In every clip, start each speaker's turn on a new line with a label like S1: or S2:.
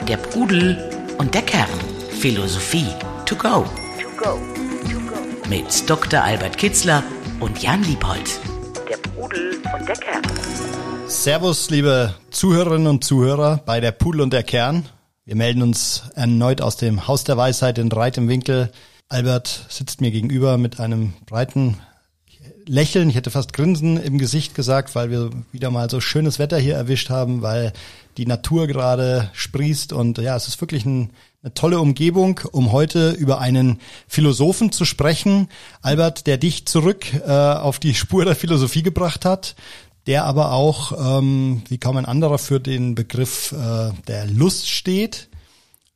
S1: Der Pudel und der Kern. Philosophie to go. Mit Dr. Albert Kitzler und Jan Liebold. Der Pudel und der Kern.
S2: Servus, liebe Zuhörerinnen und Zuhörer bei der Pudel und der Kern. Wir melden uns erneut aus dem Haus der Weisheit in Reit im Winkel. Albert sitzt mir gegenüber mit einem breiten Lächeln, ich hätte fast Grinsen im Gesicht gesagt, weil wir wieder mal so schönes Wetter hier erwischt haben, weil die Natur gerade sprießt und ja, es ist wirklich ein, eine tolle Umgebung, um heute über einen Philosophen zu sprechen, Albert, der dich zurück äh, auf die Spur der Philosophie gebracht hat, der aber auch, ähm, wie kaum ein anderer, für den Begriff äh, der Lust steht.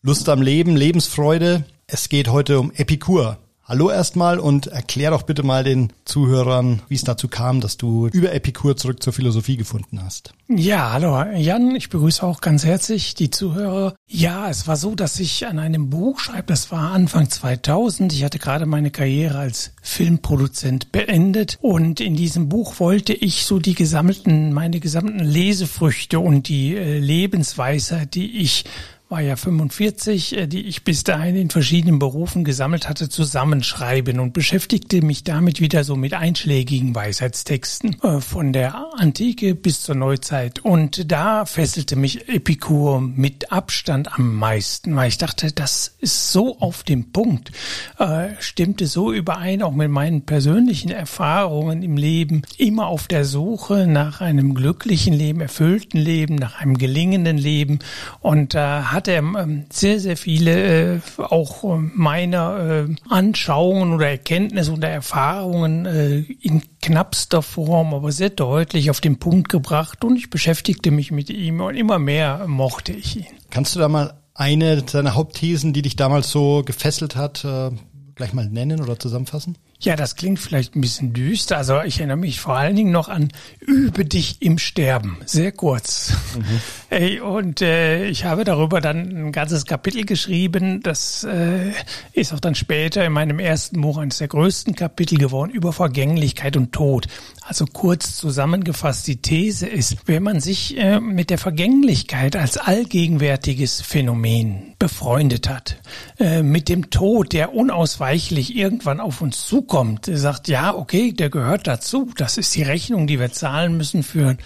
S2: Lust am Leben, Lebensfreude. Es geht heute um Epikur. Hallo erstmal und erklär doch bitte mal den Zuhörern, wie es dazu kam, dass du über Epikur zurück zur Philosophie gefunden hast.
S3: Ja, hallo Jan, ich begrüße auch ganz herzlich die Zuhörer. Ja, es war so, dass ich an einem Buch schreibe, das war Anfang 2000. Ich hatte gerade meine Karriere als Filmproduzent beendet und in diesem Buch wollte ich so die gesammelten, meine gesamten Lesefrüchte und die äh, Lebensweisheit, die ich war ja 45, äh, die ich bis dahin in verschiedenen Berufen gesammelt hatte, zusammenschreiben und beschäftigte mich damit wieder so mit einschlägigen Weisheitstexten äh, von der Antike bis zur Neuzeit. Und da fesselte mich Epikur mit Abstand am meisten, weil ich dachte, das ist so auf dem Punkt, äh, stimmte so überein, auch mit meinen persönlichen Erfahrungen im Leben, immer auf der Suche nach einem glücklichen Leben, erfüllten Leben, nach einem gelingenden Leben und äh, hat er ähm, sehr, sehr viele äh, auch äh, meiner äh, Anschauungen oder Erkenntnisse oder Erfahrungen äh, in knappster Form, aber sehr deutlich auf den Punkt gebracht und ich beschäftigte mich mit ihm und immer mehr mochte ich ihn.
S2: Kannst du da mal eine deiner Hauptthesen, die dich damals so gefesselt hat, äh, gleich mal nennen oder zusammenfassen?
S3: Ja, das klingt vielleicht ein bisschen düster. Also ich erinnere mich vor allen Dingen noch an Übe dich im Sterben. Sehr kurz. Mhm. Ey, und äh, ich habe darüber dann ein ganzes Kapitel geschrieben. Das äh, ist auch dann später in meinem ersten Buch eines der größten Kapitel geworden über Vergänglichkeit und Tod. Also kurz zusammengefasst, die These ist, wenn man sich äh, mit der Vergänglichkeit als allgegenwärtiges Phänomen befreundet hat, äh, mit dem Tod, der unausweichlich irgendwann auf uns zukommt, sagt, ja, okay, der gehört dazu, das ist die Rechnung, die wir zahlen müssen für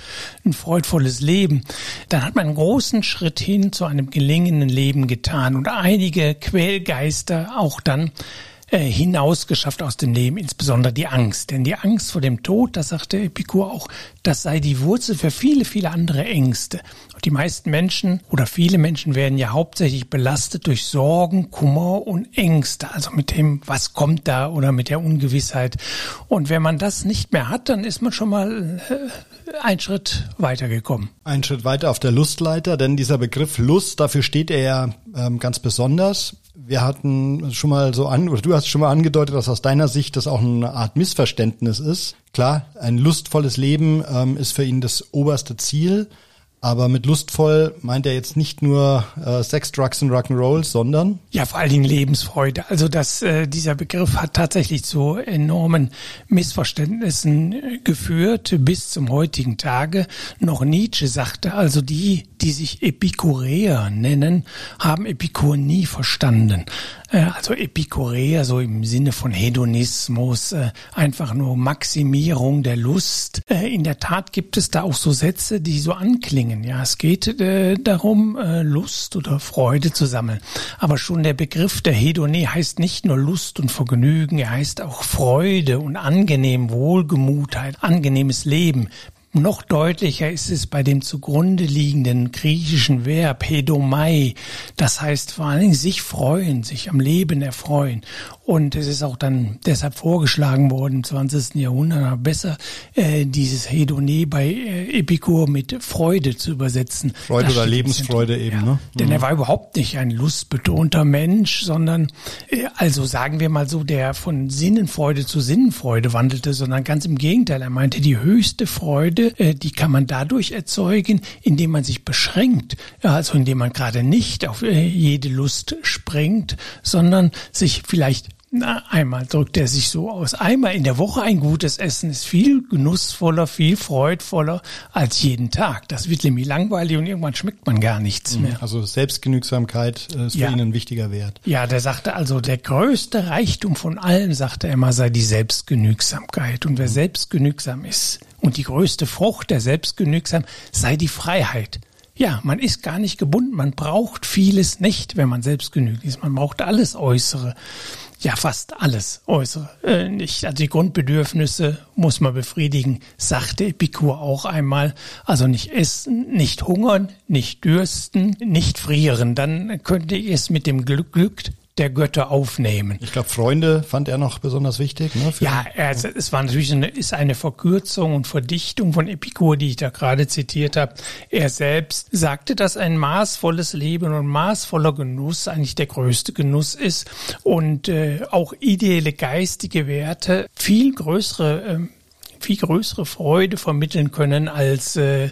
S3: ein freudvolles Leben, dann hat man einen großen Schritt hin zu einem gelingenden Leben getan und einige Quälgeister auch dann hinausgeschafft aus dem Leben, insbesondere die Angst. Denn die Angst vor dem Tod, das sagte Epikur auch, das sei die Wurzel für viele, viele andere Ängste. Und die meisten Menschen oder viele Menschen werden ja hauptsächlich belastet durch Sorgen, Kummer und Ängste, also mit dem, was kommt da oder mit der Ungewissheit. Und wenn man das nicht mehr hat, dann ist man schon mal äh, ein Schritt weitergekommen.
S2: Ein Schritt weiter auf der Lustleiter, denn dieser Begriff Lust, dafür steht er ja ähm, ganz besonders wir hatten schon mal so an, oder du hast schon mal angedeutet, dass aus deiner Sicht das auch eine Art Missverständnis ist. Klar, ein lustvolles Leben ähm, ist für ihn das oberste Ziel. Aber mit lustvoll meint er jetzt nicht nur äh, Sex, Drugs und Rock'n'Roll, sondern
S3: ja vor allen Dingen Lebensfreude. Also dass äh, dieser Begriff hat tatsächlich zu enormen Missverständnissen äh, geführt bis zum heutigen Tage. Noch Nietzsche sagte, also die, die sich Epikureer nennen, haben Epikur nie verstanden. Äh, also Epikureer so im Sinne von Hedonismus, äh, einfach nur Maximierung der Lust. Äh, in der Tat gibt es da auch so Sätze, die so anklingen. Ja, es geht darum, Lust oder Freude zu sammeln. Aber schon der Begriff der Hedonie heißt nicht nur Lust und Vergnügen, er heißt auch Freude und angenehm Wohlgemutheit, angenehmes Leben. Noch deutlicher ist es bei dem zugrunde liegenden griechischen Verb hedomai. Das heißt vor allen Dingen sich freuen, sich am Leben erfreuen. Und es ist auch dann deshalb vorgeschlagen worden im 20. Jahrhundert, besser äh, dieses Hedone bei äh, Epikur mit Freude zu übersetzen.
S2: Freude oder Lebensfreude eben, ja. ne?
S3: Denn mhm. er war überhaupt nicht ein lustbetonter Mensch, sondern äh, also sagen wir mal so, der von Sinnenfreude zu Sinnenfreude wandelte, sondern ganz im Gegenteil. Er meinte, die höchste Freude, äh, die kann man dadurch erzeugen, indem man sich beschränkt, also indem man gerade nicht auf äh, jede Lust springt, sondern sich vielleicht Na, einmal drückt er sich so aus. Einmal in der Woche ein gutes Essen ist viel genussvoller, viel freudvoller als jeden Tag. Das wird nämlich langweilig und irgendwann schmeckt man gar nichts
S2: Mhm.
S3: mehr.
S2: Also Selbstgenügsamkeit äh, ist
S3: Ja.
S2: für ihn ein wichtiger Wert.
S3: Ja, der sagte also, der größte Reichtum von allen, sagte er immer, sei die Selbstgenügsamkeit. Und wer selbstgenügsam ist und die größte Frucht der Selbstgenügsam sei die Freiheit. Ja, man ist gar nicht gebunden. Man braucht vieles nicht, wenn man selbstgenügend ist. Man braucht alles Äußere. Ja, fast alles Äußere. Äh, nicht. Also die Grundbedürfnisse muss man befriedigen, sagte Epikur auch einmal. Also nicht essen, nicht hungern, nicht dürsten, nicht frieren. Dann könnte ich es mit dem Glück, Glück der Götter aufnehmen.
S2: Ich glaube, Freunde fand er noch besonders wichtig. Ne,
S3: Ja, er, es war natürlich eine, ist eine Verkürzung und Verdichtung von Epikur, die ich da gerade zitiert habe. Er selbst sagte, dass ein maßvolles Leben und maßvoller Genuss eigentlich der größte Genuss ist und äh, auch ideelle geistige Werte viel größere ähm, viel größere Freude vermitteln können als äh,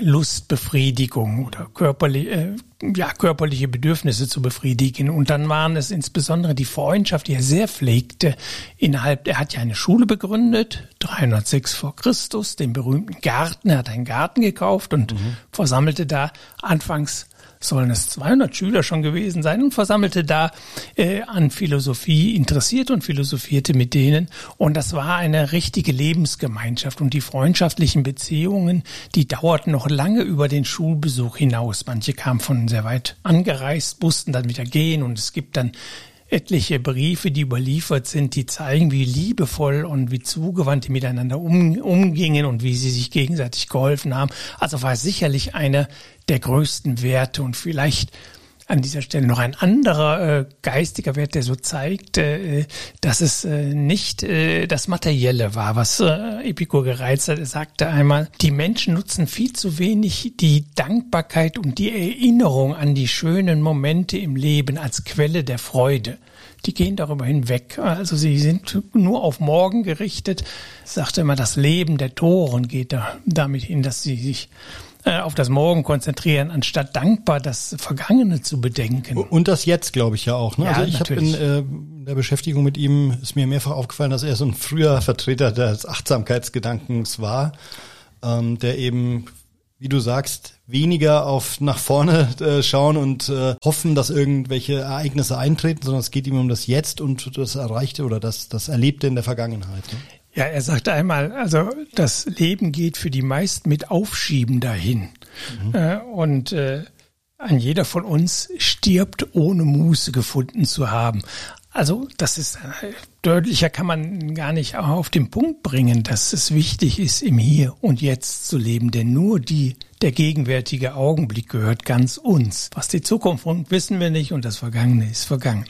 S3: Lustbefriedigung oder körperlich, äh, ja, körperliche Bedürfnisse zu befriedigen. Und dann waren es insbesondere die Freundschaft, die er sehr pflegte. Innerhalb, er hat ja eine Schule begründet, 306 vor Christus, den berühmten Garten. Er hat einen Garten gekauft und versammelte da anfangs sollen es 200 Schüler schon gewesen sein und versammelte da äh, an Philosophie interessiert und philosophierte mit denen. Und das war eine richtige Lebensgemeinschaft. Und die freundschaftlichen Beziehungen, die dauerten noch lange über den Schulbesuch hinaus. Manche kamen von sehr weit angereist, mussten dann wieder gehen und es gibt dann etliche Briefe, die überliefert sind, die zeigen, wie liebevoll und wie zugewandt die miteinander um, umgingen und wie sie sich gegenseitig geholfen haben. Also war sicherlich einer der größten Werte und vielleicht an dieser Stelle noch ein anderer äh, geistiger Wert, der so zeigt, äh, dass es äh, nicht äh, das Materielle war, was äh, Epikur gereizt hat. Er sagte einmal, die Menschen nutzen viel zu wenig die Dankbarkeit und die Erinnerung an die schönen Momente im Leben als Quelle der Freude. Die gehen darüber hinweg. Also sie sind nur auf morgen gerichtet. Sagte immer, das Leben der Toren geht da damit hin, dass sie sich auf das Morgen konzentrieren, anstatt dankbar das Vergangene zu bedenken.
S2: Und das jetzt, glaube ich, ja auch. Ne?
S3: Ja,
S2: also ich habe in, äh, der Beschäftigung mit ihm ist mir mehrfach aufgefallen, dass er so ein früher Vertreter des Achtsamkeitsgedankens war, ähm, der eben, wie du sagst, weniger auf nach vorne äh, schauen und äh, hoffen, dass irgendwelche Ereignisse eintreten, sondern es geht ihm um das Jetzt und das Erreichte oder das, das Erlebte in der Vergangenheit. Ne?
S3: Ja, er sagte einmal, also das Leben geht für die meisten mit Aufschieben dahin. Äh, und äh, ein jeder von uns stirbt, ohne Muße gefunden zu haben. Also das ist äh, deutlicher kann man gar nicht auf den Punkt bringen, dass es wichtig ist, im Hier und Jetzt zu leben, denn nur die der gegenwärtige Augenblick gehört ganz uns. Was die Zukunft bringt, wissen wir nicht und das Vergangene ist vergangen.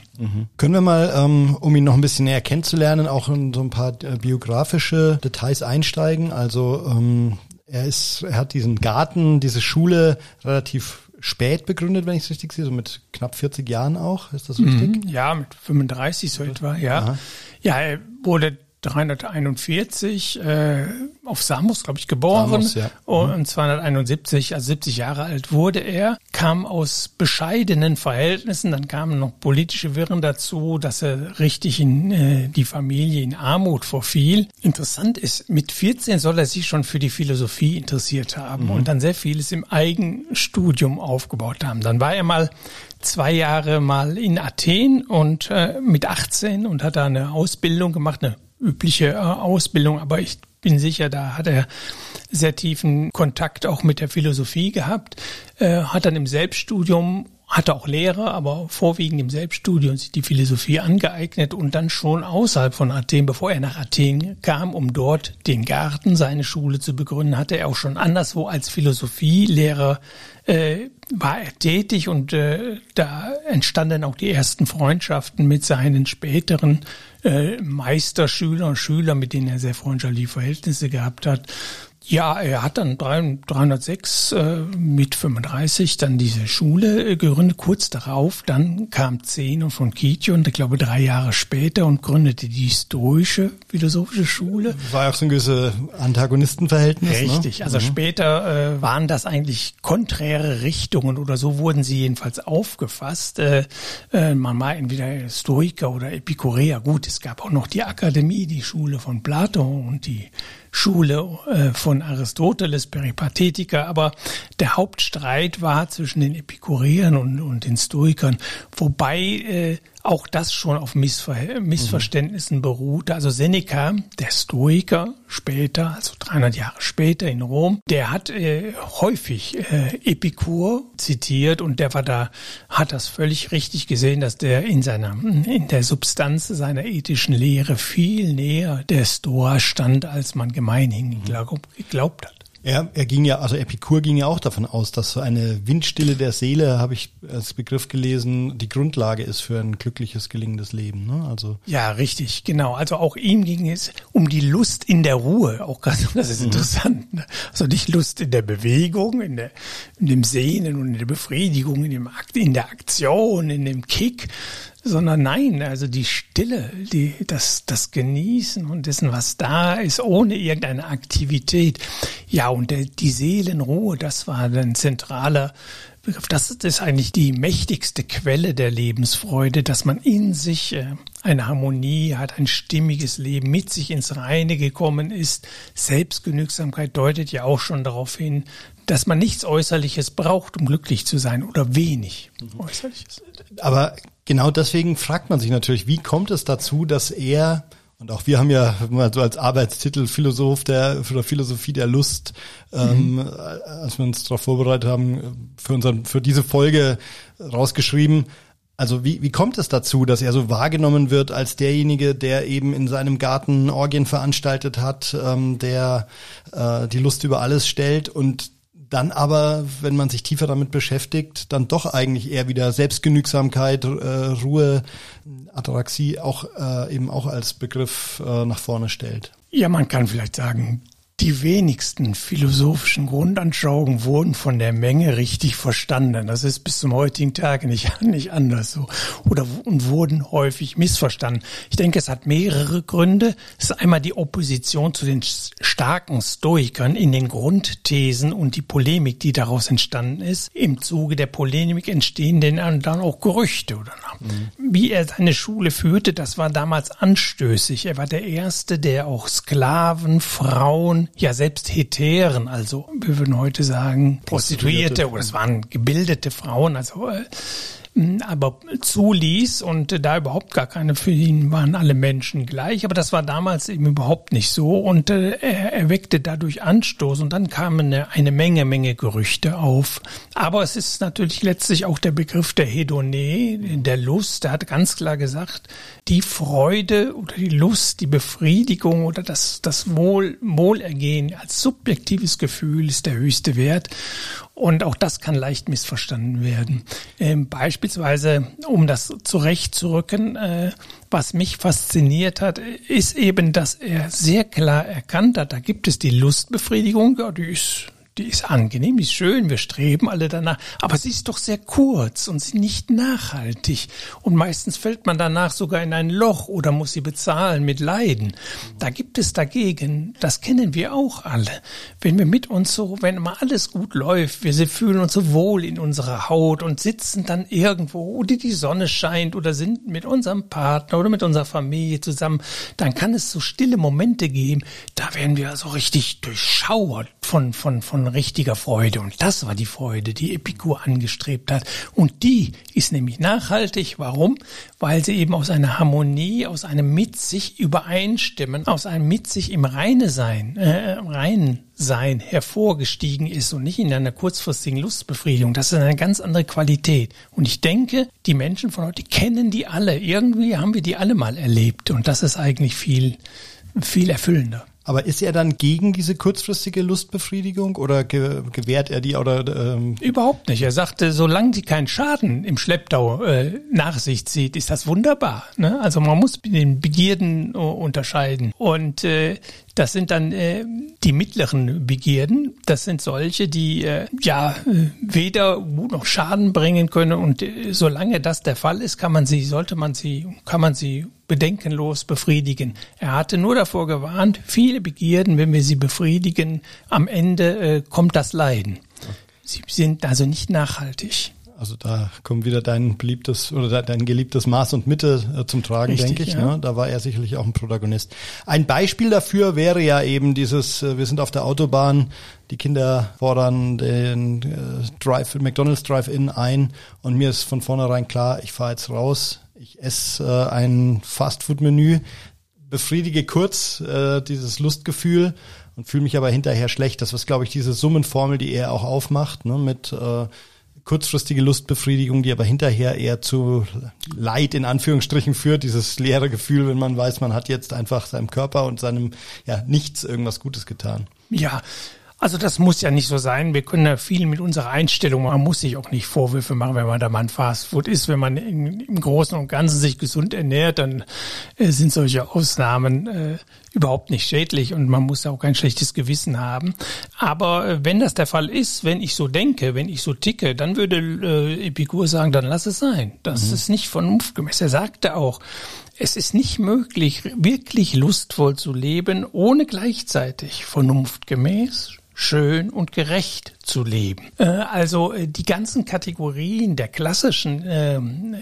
S2: Können wir mal, ähm, um ihn noch ein bisschen näher kennenzulernen, auch in so ein paar äh, biografische Details einsteigen? Also ähm, er ist, er hat diesen Garten, diese Schule relativ spät begründet, wenn ich es richtig sehe, so mit knapp 40 Jahren auch. Ist das richtig?
S3: Ja, mit 35 so etwa, ja. Ja, er wurde 341 äh, auf Samos, glaube ich, geboren.
S2: Samos, ja.
S3: Und 271, also 70 Jahre alt wurde er, kam aus bescheidenen Verhältnissen, dann kamen noch politische Wirren dazu, dass er richtig in äh, die Familie in Armut verfiel. Interessant ist, mit 14 soll er sich schon für die Philosophie interessiert haben und dann sehr vieles im Eigenstudium aufgebaut haben. Dann war er mal zwei Jahre mal in Athen und äh, mit 18 und hat da eine Ausbildung gemacht, eine übliche äh, Ausbildung, aber ich bin sicher, da hat er sehr tiefen Kontakt auch mit der Philosophie gehabt, äh, hat dann im Selbststudium hatte auch Lehre, aber vorwiegend im Selbststudium sich die Philosophie angeeignet und dann schon außerhalb von Athen, bevor er nach Athen kam, um dort den Garten, seine Schule zu begründen, hatte er auch schon anderswo als Philosophielehrer äh, war er tätig und äh, da entstanden auch die ersten Freundschaften mit seinen späteren äh, Meisterschülern und Schülern, mit denen er sehr freundschaftliche Verhältnisse gehabt hat. Ja, er hat dann 306 äh, mit 35 dann diese Schule äh, gegründet. Kurz darauf dann kam Zeno von Kition, ich glaube drei Jahre später, und gründete die stoische philosophische Schule.
S2: War ja auch so ein gewisses Antagonistenverhältnis.
S3: Ne? Richtig, ne? also mhm. später äh, waren das eigentlich konträre Richtungen oder so wurden sie jedenfalls aufgefasst. Äh, äh, man war entweder Stoiker oder Epikureer. Gut, es gab auch noch die Akademie, die Schule von Plato und die Schule äh, von Aristoteles, Peripathetiker, aber der Hauptstreit war zwischen den Epikureern und, und den Stoikern, wobei äh, auch das schon auf Missver Missverständnissen beruht. Also Seneca, der Stoiker, später, also 300 Jahre später in Rom, der hat äh, häufig äh, Epikur zitiert und der war da, hat das völlig richtig gesehen, dass der in seiner, in der Substanz seiner ethischen Lehre viel näher der Stoa stand, als man gemeinhin geglaubt hat.
S2: Er, er ging ja, also Epikur ging ja auch davon aus, dass so eine Windstille der Seele, habe ich als Begriff gelesen, die Grundlage ist für ein glückliches, gelingendes Leben. Ne? Also
S3: ja, richtig, genau. Also auch ihm ging es um die Lust in der Ruhe. Auch ganz, das ist mhm. interessant. Ne? Also nicht Lust in der Bewegung, in, der, in dem Sehnen und in der Befriedigung, in, dem Akt, in der Aktion, in dem Kick, sondern nein, also die Stille, die, das, das Genießen und dessen, was da ist, ohne irgendeine Aktivität. Ja, und der, die Seelenruhe, das war ein zentraler Begriff. Das ist eigentlich die mächtigste Quelle der Lebensfreude, dass man in sich äh, eine Harmonie hat, ein stimmiges Leben, mit sich ins Reine gekommen ist. Selbstgenügsamkeit deutet ja auch schon darauf hin, dass man nichts Äußerliches braucht, um glücklich zu sein oder wenig mhm. Äußerliches.
S2: Aber genau deswegen fragt man sich natürlich, wie kommt es dazu, dass er und auch wir haben ja mal so als Arbeitstitel Philosoph der für Philosophie der Lust, ähm, mhm. ähm, als wir uns darauf vorbereitet haben, für unseren für diese Folge rausgeschrieben. Also wie, wie kommt es dazu, dass er so wahrgenommen wird als derjenige, der eben in seinem Garten Orgien veranstaltet hat, ähm, der äh, die Lust über alles stellt und dann aber, wenn man sich tiefer damit beschäftigt, dann doch eigentlich eher wieder Selbstgenügsamkeit, äh, Ruhe, Ataraxie auch äh, eben auch als Begriff äh, nach vorne stellt.
S3: Ja, man kann vielleicht sagen, die wenigsten philosophischen Grundanschauungen wurden von der Menge richtig verstanden. Das ist bis zum heutigen Tag nicht, nicht anders so. Oder und wurden häufig missverstanden. Ich denke, es hat mehrere Gründe. Es ist einmal die Opposition zu den starken Stoikern in den Grundthesen und die Polemik, die daraus entstanden ist. Im Zuge der Polemik entstehen dann auch Gerüchte oder mhm. wie er seine Schule führte. Das war damals anstößig. Er war der erste, der auch Sklaven, Frauen ja selbst Heteren, also wir würden heute sagen Prostituierte, oder es waren gebildete Frauen, also äh, aber zuließ und da überhaupt gar keine, für ihn waren alle Menschen gleich, aber das war damals eben überhaupt nicht so und äh, er erweckte dadurch Anstoß und dann kamen eine, eine Menge, Menge Gerüchte auf. Aber es ist natürlich letztlich auch der Begriff der Hedone, der Lust, der hat ganz klar gesagt, die Freude oder die Lust, die Befriedigung oder das, das Wohl, Wohlergehen als subjektives Gefühl ist der höchste Wert und auch das kann leicht missverstanden werden. Ähm, beispielsweise, um das zurechtzurücken, äh, was mich fasziniert hat, ist eben, dass er sehr klar erkannt hat, da gibt es die Lustbefriedigung, ja, die ist die ist angenehm, die ist schön, wir streben alle danach, aber sie ist doch sehr kurz und nicht nachhaltig. Und meistens fällt man danach sogar in ein Loch oder muss sie bezahlen mit Leiden. Da gibt es dagegen, das kennen wir auch alle, wenn wir mit uns so, wenn mal alles gut läuft, wir fühlen uns so wohl in unserer Haut und sitzen dann irgendwo, oder die Sonne scheint oder sind mit unserem Partner oder mit unserer Familie zusammen, dann kann es so stille Momente geben, da werden wir so richtig durchschauert von, von, von richtiger Freude. Und das war die Freude, die Epikur angestrebt hat. Und die ist nämlich nachhaltig. Warum? Weil sie eben aus einer Harmonie, aus einem mit sich übereinstimmen, aus einem mit sich im Reine sein, äh, reinen sein hervorgestiegen ist und nicht in einer kurzfristigen Lustbefriedigung. Das ist eine ganz andere Qualität. Und ich denke, die Menschen von heute kennen die alle. Irgendwie haben wir die alle mal erlebt. Und das ist eigentlich viel, viel erfüllender.
S2: Aber ist er dann gegen diese kurzfristige Lustbefriedigung oder ge gewährt er die oder
S3: ähm überhaupt nicht? Er sagte, solange sie keinen Schaden im Schlepptau äh, nach sich zieht, ist das wunderbar. Ne? Also man muss den Begierden uh, unterscheiden und äh, das sind dann äh, die mittleren Begierden. Das sind solche, die äh, ja äh, weder Mut noch Schaden bringen können. Und äh, solange das der Fall ist, kann man sie, sollte man sie, kann man sie bedenkenlos befriedigen. Er hatte nur davor gewarnt, viele Begierden, wenn wir sie befriedigen, am Ende äh, kommt das Leiden. Sie sind also nicht nachhaltig.
S2: Also da kommt wieder dein beliebtes oder dein geliebtes Maß und Mitte äh, zum Tragen, Richtig, denke ich. Ja. Ne? Da war er sicherlich auch ein Protagonist. Ein Beispiel dafür wäre ja eben dieses, äh, wir sind auf der Autobahn, die Kinder fordern den äh, Drive, McDonalds Drive-In ein und mir ist von vornherein klar, ich fahre jetzt raus, ich esse ein Fastfood-Menü, befriedige kurz äh, dieses Lustgefühl und fühle mich aber hinterher schlecht. Das ist, glaube ich, diese Summenformel, die er auch aufmacht, ne, mit äh, kurzfristige Lustbefriedigung, die aber hinterher eher zu Leid in Anführungsstrichen führt, dieses leere Gefühl, wenn man weiß, man hat jetzt einfach seinem Körper und seinem ja nichts irgendwas Gutes getan.
S3: Ja, also das muss ja nicht so sein. Wir können ja viel mit unserer Einstellung, man muss sich auch nicht Vorwürfe machen, wenn man da mal ein Fastfood ist. Wenn man in, im Großen und Ganzen sich gesund ernährt, dann äh, sind solche Ausnahmen äh, überhaupt nicht schädlich und man muss auch kein schlechtes Gewissen haben. Aber äh, wenn das der Fall ist, wenn ich so denke, wenn ich so ticke, dann würde äh, Epikur sagen, dann lass es sein. Das mhm. ist nicht vernunftgemäß. Er sagte auch, es ist nicht möglich, wirklich lustvoll zu leben, ohne gleichzeitig vernunftgemäß schön und gerecht zu leben. Äh, also äh, die ganzen Kategorien der klassischen ähm, äh,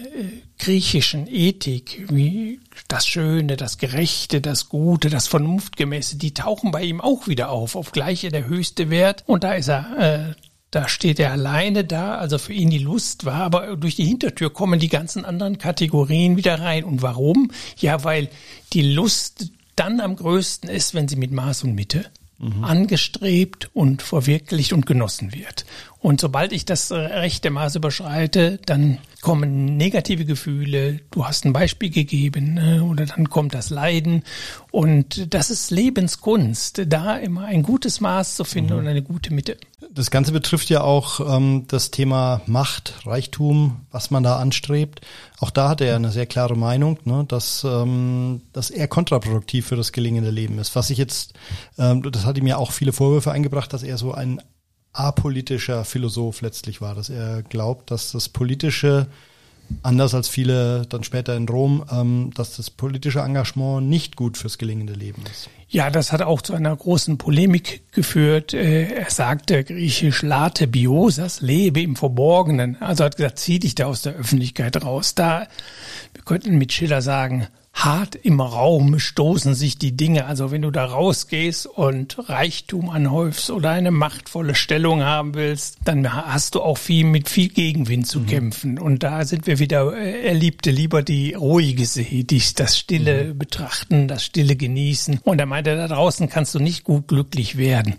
S3: griechischen Ethik, wie das Schöne, das Gerechte, das Gute, das Vernunftgemäße, die tauchen bei ihm auch wieder auf, auf gleiche der höchste Wert. Und da ist er äh, da steht er alleine da, also für ihn die Lust war, aber durch die Hintertür kommen die ganzen anderen Kategorien wieder rein. Und warum? Ja, weil die Lust dann am größten ist, wenn sie mit Maß und Mitte mhm. angestrebt und verwirklicht und genossen wird. Und sobald ich das rechte Maß überschreite, dann kommen negative Gefühle. Du hast ein Beispiel gegeben, ne? oder dann kommt das Leiden. Und das ist Lebenskunst, da immer ein gutes Maß zu finden mhm. und eine gute Mitte.
S2: Das Ganze betrifft ja auch ähm, das Thema Macht, Reichtum, was man da anstrebt. Auch da hat er eine sehr klare Meinung, ne, dass ähm, das eher kontraproduktiv für das gelingende Leben ist. Was ich jetzt, ähm, das hat ihm ja auch viele Vorwürfe eingebracht, dass er so ein apolitischer Philosoph letztlich war, dass er glaubt, dass das politische, anders als viele dann später in Rom, ähm, dass das politische Engagement nicht gut fürs gelingende Leben ist.
S3: Ja, das hat auch zu einer großen Polemik geführt. Äh, er sagte griechisch late biosas, lebe im Verborgenen. Also hat gesagt, zieh dich da aus der Öffentlichkeit raus. Da, wir könnten mit Schiller sagen, hart im Raum stoßen sich die Dinge. Also wenn du da rausgehst und Reichtum anhäufst oder eine machtvolle Stellung haben willst, dann hast du auch viel mit viel Gegenwind zu mhm. kämpfen. Und da sind wir wieder, äh, er liebte lieber die ruhige See, die, das stille mhm. Betrachten, das stille Genießen. Und er meinte, da draußen kannst du nicht gut glücklich werden.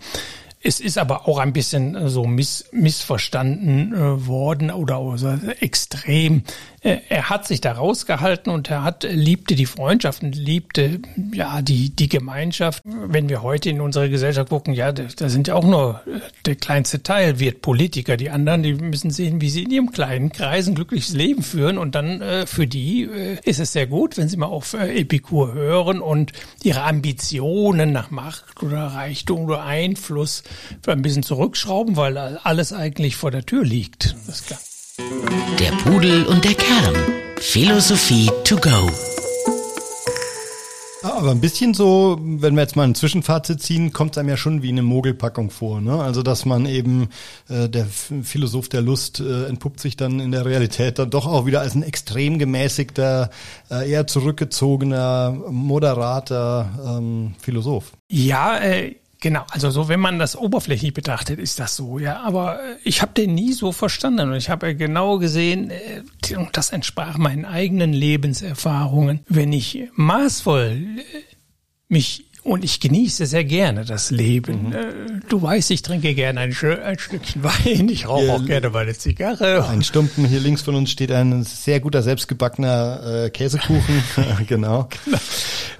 S3: Es ist aber auch ein bisschen äh, so miss, missverstanden äh, worden oder, oder extrem äh, er hat sich da rausgehalten und er hat, liebte die Freundschaft und liebte, ja, die, die Gemeinschaft. Wenn wir heute in unsere Gesellschaft gucken, ja, da sind ja auch nur äh, der kleinste Teil wird Politiker. Die anderen, die müssen sehen, wie sie in ihrem kleinen Kreis ein glückliches Leben führen und dann äh, für die äh, ist es sehr gut, wenn sie mal auf äh, Epikur hören und ihre Ambitionen nach Macht oder Reichtum oder Einfluss ein bisschen zurückschrauben, weil alles eigentlich vor der Tür liegt. Das ist klar.
S1: Der Pudel und der Kern. Philosophie to go.
S2: Aber ein bisschen so, wenn wir jetzt mal ein Zwischenfazit ziehen, kommt es einem ja schon wie eine Mogelpackung vor. Ne? Also dass man eben, äh, der Philosoph der Lust äh, entpuppt sich dann in der Realität dann doch auch wieder als ein extrem gemäßigter, äh, eher zurückgezogener, moderater ähm, Philosoph.
S3: Ja, äh, Genau, also so, wenn man das oberflächlich betrachtet, ist das so, ja. Aber äh, ich habe den nie so verstanden und ich habe genau gesehen, äh, das entsprach meinen eigenen Lebenserfahrungen. Wenn ich maßvoll äh, mich und ich genieße sehr gerne das Leben. Mhm. Du weißt, ich trinke gerne ein, ein Stückchen Wein, ich rauche auch gerne mal eine Zigarre.
S2: Ein Stumpen, hier links von uns steht ein sehr guter, selbstgebackener äh, Käsekuchen. genau.
S3: Genau.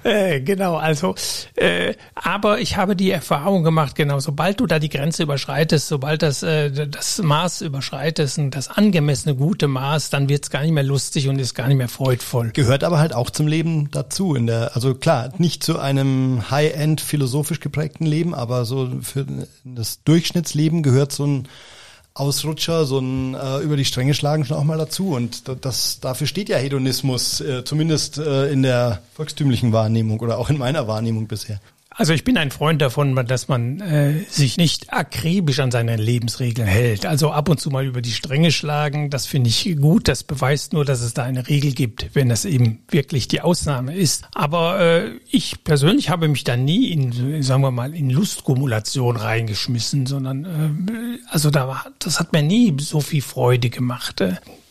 S3: Äh, genau, also, äh, aber ich habe die Erfahrung gemacht, genau, sobald du da die Grenze überschreitest, sobald das, äh, das Maß überschreitest, das angemessene gute Maß, dann wird's gar nicht mehr lustig und ist gar nicht mehr freudvoll.
S2: Gehört aber halt auch zum Leben dazu. In der, also klar, nicht zu einem High-End philosophisch geprägten Leben, aber so für das Durchschnittsleben gehört so ein Ausrutscher, so ein äh, über die Stränge schlagen schon auch mal dazu. Und das, dafür steht ja Hedonismus, äh, zumindest äh, in der volkstümlichen Wahrnehmung oder auch in meiner Wahrnehmung bisher.
S3: Also ich bin ein Freund davon, dass man äh, sich nicht akribisch an seine Lebensregeln hält. Also ab und zu mal über die Stränge schlagen, das finde ich gut. Das beweist nur, dass es da eine Regel gibt, wenn das eben wirklich die Ausnahme ist. Aber äh, ich persönlich habe mich da nie in, sagen wir mal, in Lustkumulation reingeschmissen, sondern äh, also da das hat mir nie so viel Freude gemacht.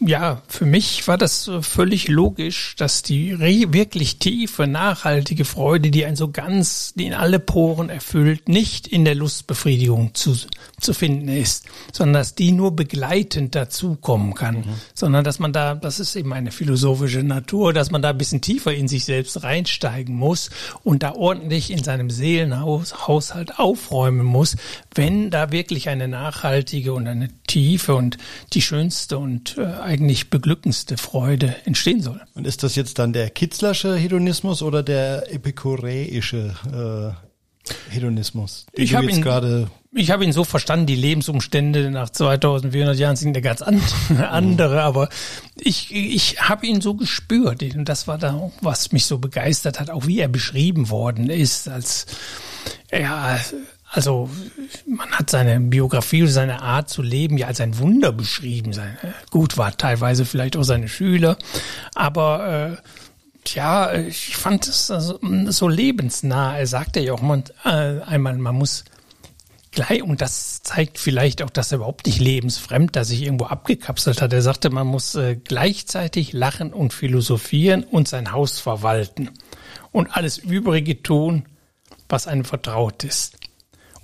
S3: Ja, für mich war das völlig logisch, dass die wirklich tiefe, nachhaltige Freude, die ein so ganz, die in alle Poren erfüllt, nicht in der Lustbefriedigung zu, zu finden ist, sondern dass die nur begleitend dazukommen kann, mhm. sondern dass man da, das ist eben eine philosophische Natur, dass man da ein bisschen tiefer in sich selbst reinsteigen muss und da ordentlich in seinem Seelenhaushalt aufräumen muss, wenn da wirklich eine nachhaltige und eine tiefe und die schönste und äh, eigentlich beglückendste Freude entstehen soll.
S2: Und ist das jetzt dann der Kitzlersche Hedonismus oder der epikureische äh, Hedonismus?
S3: Ich habe ihn gerade ich habe ihn so verstanden, die Lebensumstände nach 2400 Jahren sind eine ganz andere, aber ich, ich habe ihn so gespürt und das war da, was mich so begeistert hat, auch wie er beschrieben worden ist, als ja, also man hat seine Biografie, seine Art zu leben ja als ein Wunder beschrieben. Seine, gut, war teilweise vielleicht auch seine Schüler, aber äh, Tja, ich fand es also, so lebensnah. Er sagte ja auch man, äh, einmal, man muss gleich, und das zeigt vielleicht auch, dass er überhaupt nicht lebensfremd, dass sich irgendwo abgekapselt hat. Er sagte, man muss äh, gleichzeitig lachen und philosophieren und sein Haus verwalten und alles Übrige tun, was einem vertraut ist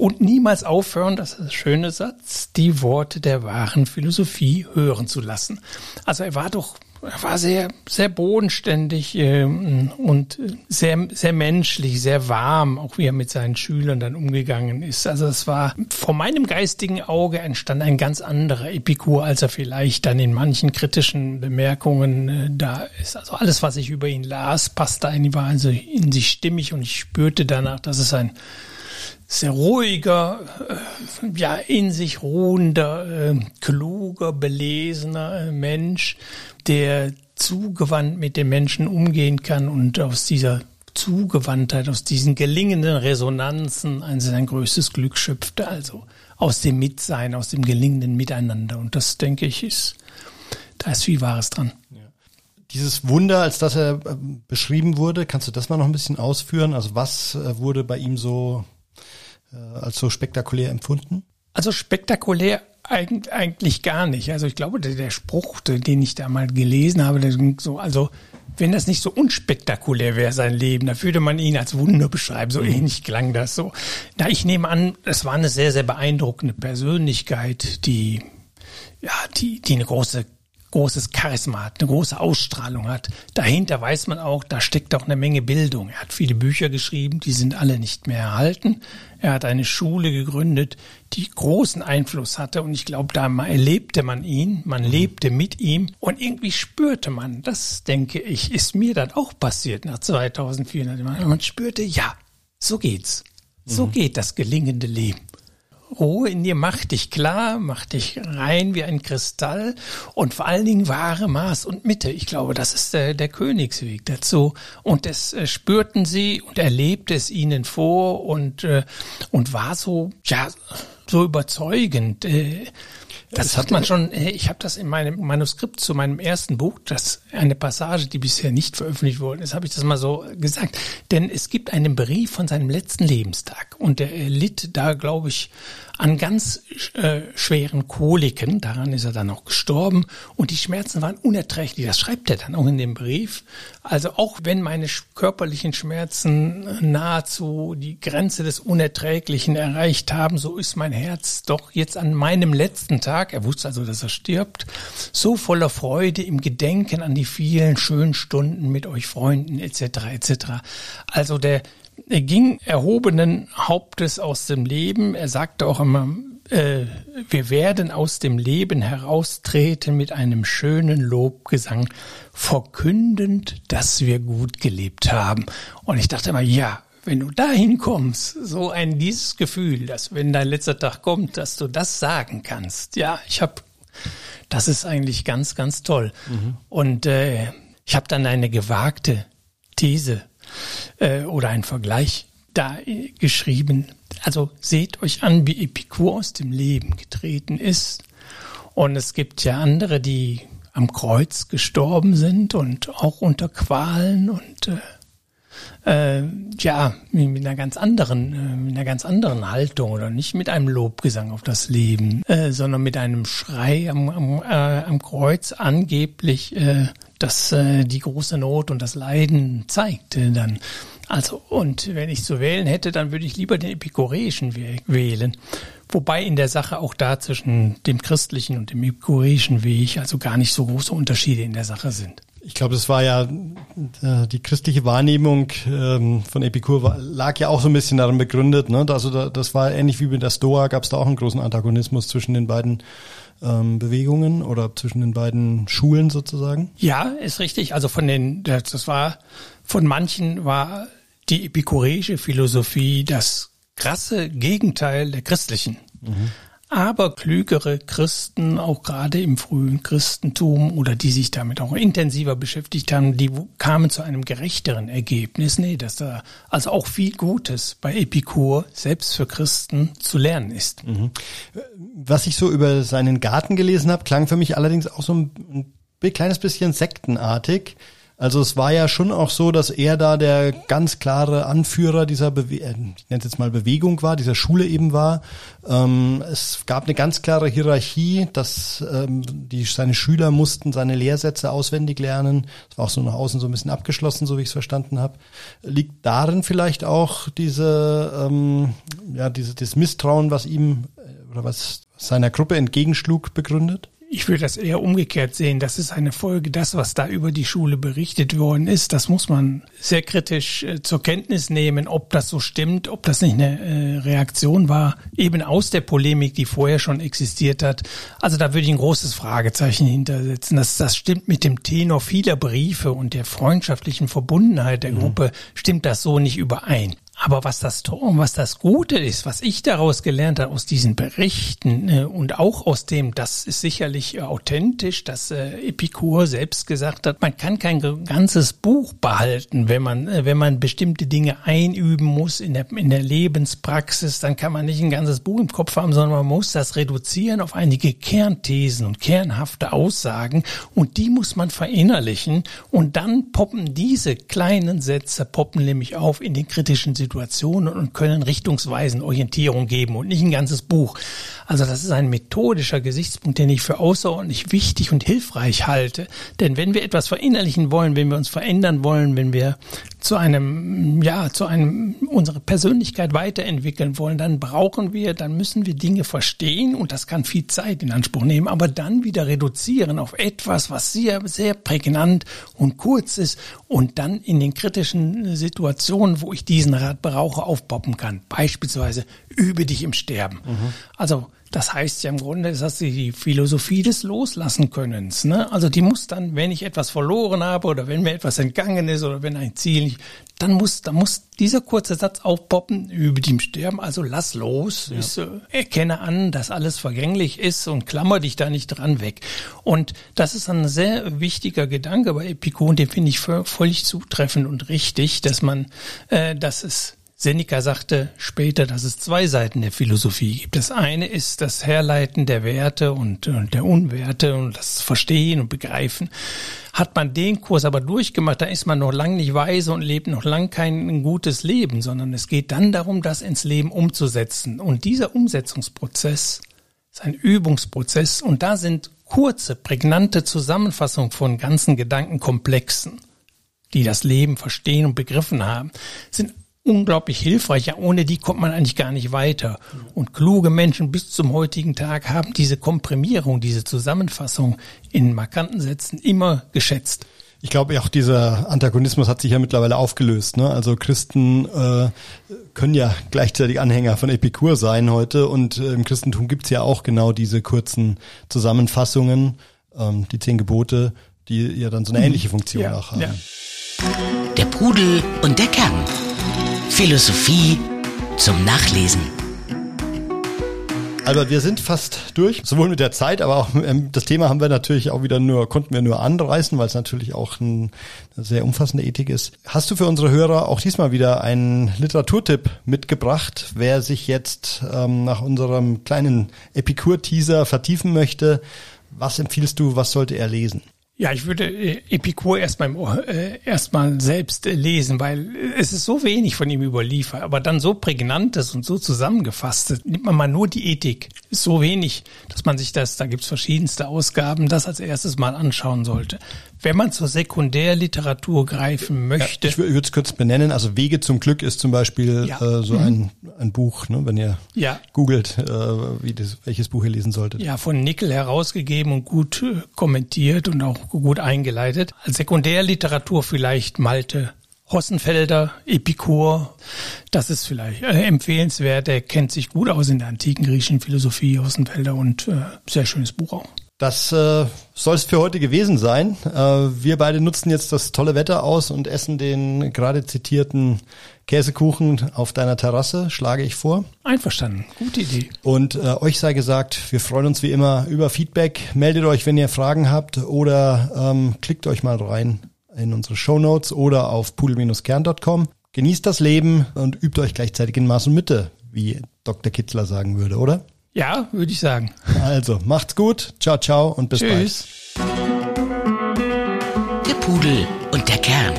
S3: und niemals aufhören, das ist ein schöner Satz, die Worte der wahren Philosophie hören zu lassen. Also er war doch er war sehr, sehr bodenständig äh, und sehr, sehr menschlich, sehr warm, auch wie er mit seinen Schülern dann umgegangen ist. Also es war vor meinem geistigen Auge entstand ein ganz anderer Epikur, als er vielleicht dann in manchen kritischen Bemerkungen äh, da ist. Also alles, was ich über ihn las, passte in, war also in sich stimmig und ich spürte danach, dass es ein sehr ruhiger, äh, ja, in sich ruhender, äh, kluger, belesener äh, Mensch, der zugewandt mit den Menschen umgehen kann und aus dieser Zugewandtheit, aus diesen gelingenden Resonanzen ein sein größtes Glück schöpfte, also aus dem Mitsein, aus dem gelingenden Miteinander. Und das, denke ich, ist, da ist viel Wahres dran.
S2: Dieses Wunder, als das er beschrieben wurde, kannst du das mal noch ein bisschen ausführen? Also was wurde bei ihm so als so spektakulär empfunden?
S3: Also spektakulär eigentlich gar nicht. Also ich glaube, der, Spruch, den ich da mal gelesen habe, der so, also wenn das nicht so unspektakulär wäre, sein Leben, da würde man ihn als Wunder beschreiben. So mhm. ähnlich klang das so. Na, ich nehme an, es war eine sehr, sehr beeindruckende Persönlichkeit, die, ja, die, die eine große großes Charisma hat, eine große Ausstrahlung hat. Dahinter weiß man auch, da steckt auch eine Menge Bildung. Er hat viele Bücher geschrieben, die sind alle nicht mehr erhalten. Er hat eine Schule gegründet, die großen Einfluss hatte und ich glaube, da erlebte man ihn, man mhm. lebte mit ihm und irgendwie spürte man, das denke ich, ist mir dann auch passiert nach 2400 Jahren. Man spürte, ja, so geht's. So mhm. geht das gelingende Leben. Ruhe in dir macht dich klar, macht dich rein wie ein Kristall und vor allen Dingen wahre Maß und Mitte. Ich glaube, das ist der, der Königsweg dazu. Und das äh, spürten sie und erlebte es ihnen vor und, äh, und war so, ja, so überzeugend. Äh, das hat man schon, äh, ich habe das in meinem Manuskript zu meinem ersten Buch, das eine Passage, die bisher nicht veröffentlicht worden ist, habe ich das mal so gesagt. Denn es gibt einen Brief von seinem letzten Lebenstag und er litt da, glaube ich, an ganz äh, schweren Koliken. Daran ist er dann auch gestorben. Und die Schmerzen waren unerträglich. Das schreibt er dann auch in dem Brief. Also auch wenn meine körperlichen Schmerzen nahezu die Grenze des Unerträglichen erreicht haben, so ist mein Herz doch jetzt an meinem letzten Tag, er wusste also, dass er stirbt, so voller Freude im Gedenken an die vielen schönen Stunden mit euch Freunden etc. etc. Also der er ging erhobenen Hauptes aus dem Leben. Er sagte auch immer, äh, wir werden aus dem Leben heraustreten mit einem schönen Lobgesang, verkündend, dass wir gut gelebt haben. Und ich dachte immer, ja, wenn du dahin kommst, so ein dieses Gefühl, dass wenn dein letzter Tag kommt, dass du das sagen kannst. Ja, ich habe, das ist eigentlich ganz, ganz toll. Mhm. Und äh, ich habe dann eine gewagte These äh, oder ein Vergleich da äh, geschrieben. Also seht euch an, wie Epikur aus dem Leben getreten ist. Und es gibt ja andere, die am Kreuz gestorben sind und auch unter Qualen und äh, äh, ja, mit einer ganz anderen, äh, mit einer ganz anderen Haltung oder nicht mit einem Lobgesang auf das Leben, äh, sondern mit einem Schrei am, am, äh, am Kreuz angeblich, äh, dass äh, die große Not und das Leiden zeigte dann. Also, und wenn ich zu wählen hätte, dann würde ich lieber den epikureischen Weg wählen. Wobei in der Sache auch da zwischen dem christlichen und dem epikureischen Weg also gar nicht so große Unterschiede in der Sache sind.
S2: Ich glaube, das war ja äh, die christliche Wahrnehmung ähm, von Epikur lag ja auch so ein bisschen darin begründet. Ne? Also da, das war ähnlich wie mit der Stoa, gab es da auch einen großen Antagonismus zwischen den beiden ähm, Bewegungen oder zwischen den beiden Schulen sozusagen.
S3: Ja, ist richtig. Also von den, das war von manchen war die epikureische Philosophie das krasse Gegenteil der christlichen. Mhm. Aber klügere Christen, auch gerade im frühen Christentum oder die sich damit auch intensiver beschäftigt haben, die kamen zu einem gerechteren Ergebnis. Nee, dass da also auch viel Gutes bei Epikur selbst für Christen zu lernen ist. Mhm.
S2: Was ich so über seinen Garten gelesen habe, klang für mich allerdings auch so ein, ein kleines bisschen sektenartig. Also es war ja schon auch so, dass er da der ganz klare Anführer dieser, Bewe äh, ich nenne jetzt mal Bewegung war, dieser Schule eben war. Ähm, es gab eine ganz klare Hierarchie, dass ähm, die, seine Schüler mussten seine Lehrsätze auswendig lernen. Das war auch so nach außen so ein bisschen abgeschlossen, so wie ich es verstanden habe. Liegt darin vielleicht auch diese, ähm, ja, diese, das Misstrauen, was ihm äh, oder was seiner Gruppe entgegenschlug, begründet?
S3: Ich würde das eher umgekehrt sehen. Das ist eine Folge, das, was da über die Schule berichtet worden ist. Das muss man sehr kritisch äh, zur Kenntnis nehmen, ob das so stimmt, ob das nicht eine äh, Reaktion war, eben aus der Polemik, die vorher schon existiert hat. Also da würde ich ein großes Fragezeichen hintersetzen. Das, das stimmt mit dem Tenor vieler Briefe und der freundschaftlichen Verbundenheit der mhm. Gruppe, stimmt das so nicht überein. Aber was das Tor was das Gute ist, was ich daraus gelernt habe aus diesen Berichten äh, und auch aus dem, das ist sicherlich äh, authentisch, dass äh, Epikur selbst gesagt hat, man kann kein ganzes Buch behalten, wenn man äh, wenn man bestimmte Dinge einüben muss in der in der Lebenspraxis, dann kann man nicht ein ganzes Buch im Kopf haben, sondern man muss das reduzieren auf einige Kernthesen und kernhafte Aussagen und die muss man verinnerlichen und dann poppen diese kleinen Sätze poppen nämlich auf in den kritischen Situationen Situationen und können richtungsweisen Orientierung geben und nicht ein ganzes Buch. Also das ist ein methodischer Gesichtspunkt, den ich für außerordentlich wichtig und hilfreich halte. Denn wenn wir etwas verinnerlichen wollen, wenn wir uns verändern wollen, wenn wir zu einem, ja, zu einem, unsere Persönlichkeit weiterentwickeln wollen, dann brauchen wir, dann müssen wir Dinge verstehen und das kann viel Zeit in Anspruch nehmen, aber dann wieder reduzieren auf etwas, was sehr, sehr prägnant und kurz ist und dann in den kritischen Situationen, wo ich diesen Rat brauche, aufpoppen kann. Beispielsweise übe dich im Sterben. Mhm. Also das heißt ja im Grunde, dass sie die Philosophie des Loslassen Könnens. Ne? Also die muss dann, wenn ich etwas verloren habe oder wenn mir etwas entgangen ist oder wenn ein Ziel nicht, dann muss, dann muss dieser kurze Satz aufpoppen, über dem Sterben, also lass los, ja. ist, äh, erkenne an, dass alles vergänglich ist und klammer dich da nicht dran weg. Und das ist ein sehr wichtiger Gedanke bei Epikur und den finde ich völlig zutreffend und richtig, dass man, äh, dass es Seneca sagte später, dass es zwei Seiten der Philosophie gibt. Das eine ist das Herleiten der Werte und, und der Unwerte und das Verstehen und Begreifen. Hat man den Kurs aber durchgemacht, da ist man noch lang nicht weise und lebt noch lang kein gutes Leben, sondern es geht dann darum, das ins Leben umzusetzen. Und dieser Umsetzungsprozess ist ein Übungsprozess und da sind kurze, prägnante Zusammenfassungen von ganzen Gedankenkomplexen, die das Leben verstehen und begriffen haben, sind unglaublich hilfreich. Ja, ohne die kommt man eigentlich gar nicht weiter. Und kluge Menschen bis zum heutigen Tag haben diese Komprimierung, diese Zusammenfassung in markanten Sätzen immer geschätzt.
S2: Ich glaube, auch dieser Antagonismus hat sich ja mittlerweile aufgelöst. Ne? Also Christen äh, können ja gleichzeitig Anhänger von Epikur sein heute und äh, im Christentum gibt's ja auch genau diese kurzen Zusammenfassungen, ähm, die zehn Gebote, die ja dann so eine mhm. ähnliche Funktion ja, auch haben. Ja.
S1: Der Pudel und der Kern. Philosophie zum Nachlesen.
S2: Albert, wir sind fast durch, sowohl mit der Zeit, aber auch ähm, das Thema haben wir natürlich auch wieder nur, konnten wir nur anreißen, weil es natürlich auch ein, eine sehr umfassende Ethik ist. Hast du für unsere Hörer auch diesmal wieder einen Literaturtipp mitgebracht, wer sich jetzt ähm, nach unserem kleinen Epikur-Teaser vertiefen möchte? Was empfiehlst du, was sollte er lesen?
S3: Ja, ich würde äh, Epikur erstmal äh, erstmal selbst äh, lesen, weil es ist so wenig von ihm überliefert, aber dann so prägnantes und so zusammengefasst. Nimmt man mal nur die Ethik, ist so wenig, dass man sich das, da gibt's verschiedenste Ausgaben, das als erstes mal anschauen sollte. Wenn man zur Sekundärliteratur greifen möchte.
S2: Ja, ich würde es kurz benennen. Also Wege zum Glück ist zum Beispiel ja. äh, so mhm. ein, ein Buch, ne, wenn ihr ja. googelt, äh, wie das, welches Buch ihr lesen solltet.
S3: Ja, von Nickel herausgegeben und gut äh, kommentiert und auch gut eingeleitet. Als Sekundärliteratur vielleicht Malte Hossenfelder, Epikur, das ist vielleicht äh, empfehlenswert. Er kennt sich gut aus in der antiken griechischen Philosophie, Hossenfelder, und äh, sehr schönes Buch auch.
S2: Das äh, soll es für heute gewesen sein. Äh, wir beide nutzen jetzt das tolle Wetter aus und essen den gerade zitierten Käsekuchen auf deiner Terrasse, schlage ich vor.
S3: Einverstanden, gute Idee.
S2: Und äh, euch sei gesagt, wir freuen uns wie immer über Feedback. Meldet euch, wenn ihr Fragen habt oder ähm, klickt euch mal rein in unsere Show Notes oder auf pudel-kern.com. Genießt das Leben und übt euch gleichzeitig in Maß und Mitte, wie Dr. Kitzler sagen würde, oder?
S3: Ja, würde ich sagen.
S2: Also, macht's gut. Ciao, ciao und bis Tschüss. bald.
S1: Der Pudel und der Kern.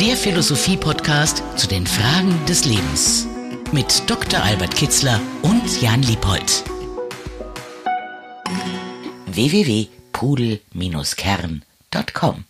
S1: Der Philosophie-Podcast zu den Fragen des Lebens. Mit Dr. Albert Kitzler und Jan Liebold. www.pudel-kern.com